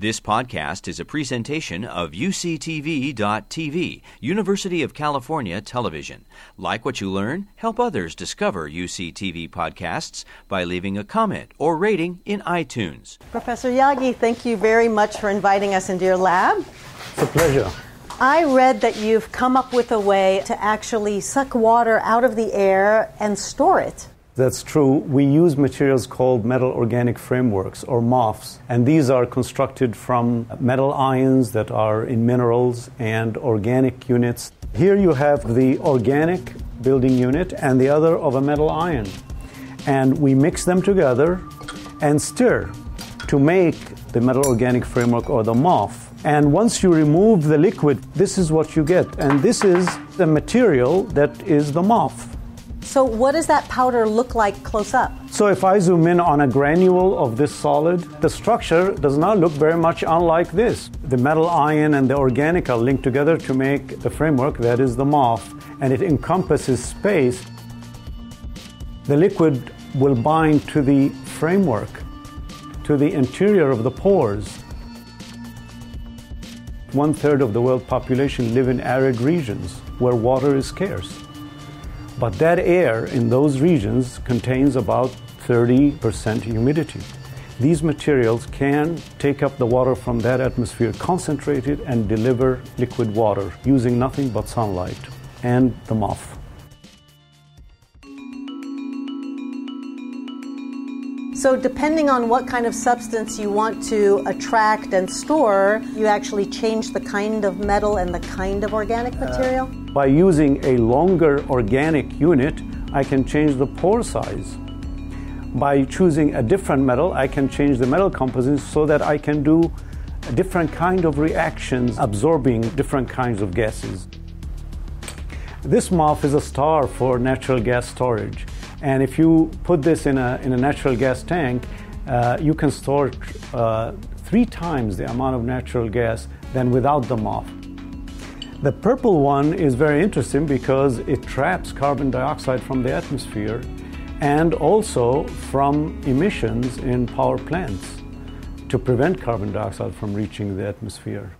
This podcast is a presentation of UCTV.tv, University of California Television. Like what you learn, help others discover UCTV podcasts by leaving a comment or rating in iTunes. Professor Yaghi, thank you very much for inviting us into your lab. It's a pleasure. I read that you've come up with a way to actually suck water out of the air and store it. That's true. We use materials called metal organic frameworks or MOFs, and these are constructed from metal ions that are in minerals and organic units. Here you have the organic building unit and the other of a metal ion. And we mix them together and stir to make the metal organic framework or the MOF. And once you remove the liquid, this is what you get. And this is the material that is the MOF. So, what does that powder look like close up? So, if I zoom in on a granule of this solid, the structure does not look very much unlike this. The metal ion and the organic are linked together to make the framework that is the MOF, and it encompasses space. The liquid will bind to the framework, to the interior of the pores. One third of the world population live in arid regions where water is scarce. But that air in those regions contains about 30% humidity. These materials can take up the water from that atmosphere, concentrate it, and deliver liquid water using nothing but sunlight and the MOF. So, depending on what kind of substance you want to attract and store, you actually change the kind of metal and the kind of organic material? Uh, by using a longer organic unit, I can change the pore size. By choosing a different metal, I can change the metal composition so that I can do a different kind of reactions, absorbing different kinds of gases. This MOF is a star for natural gas storage. And if you put this in a, in a natural gas tank, uh, you can store uh, three times the amount of natural gas than without the MOF. The purple one is very interesting because it traps carbon dioxide from the atmosphere and also from emissions in power plants to prevent carbon dioxide from reaching the atmosphere.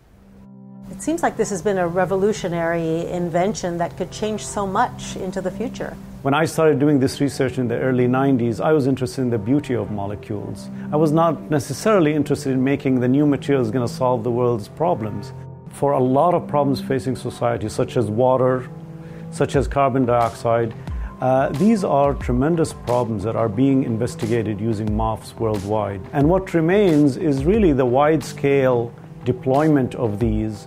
It seems like this has been a revolutionary invention that could change so much into the future. When I started doing this research in the early 90s, I was interested in the beauty of molecules. I was not necessarily interested in making the new materials going to solve the world's problems. For a lot of problems facing society, such as water, such as carbon dioxide, uh, these are tremendous problems that are being investigated using MOFs worldwide. And what remains is really the wide scale deployment of these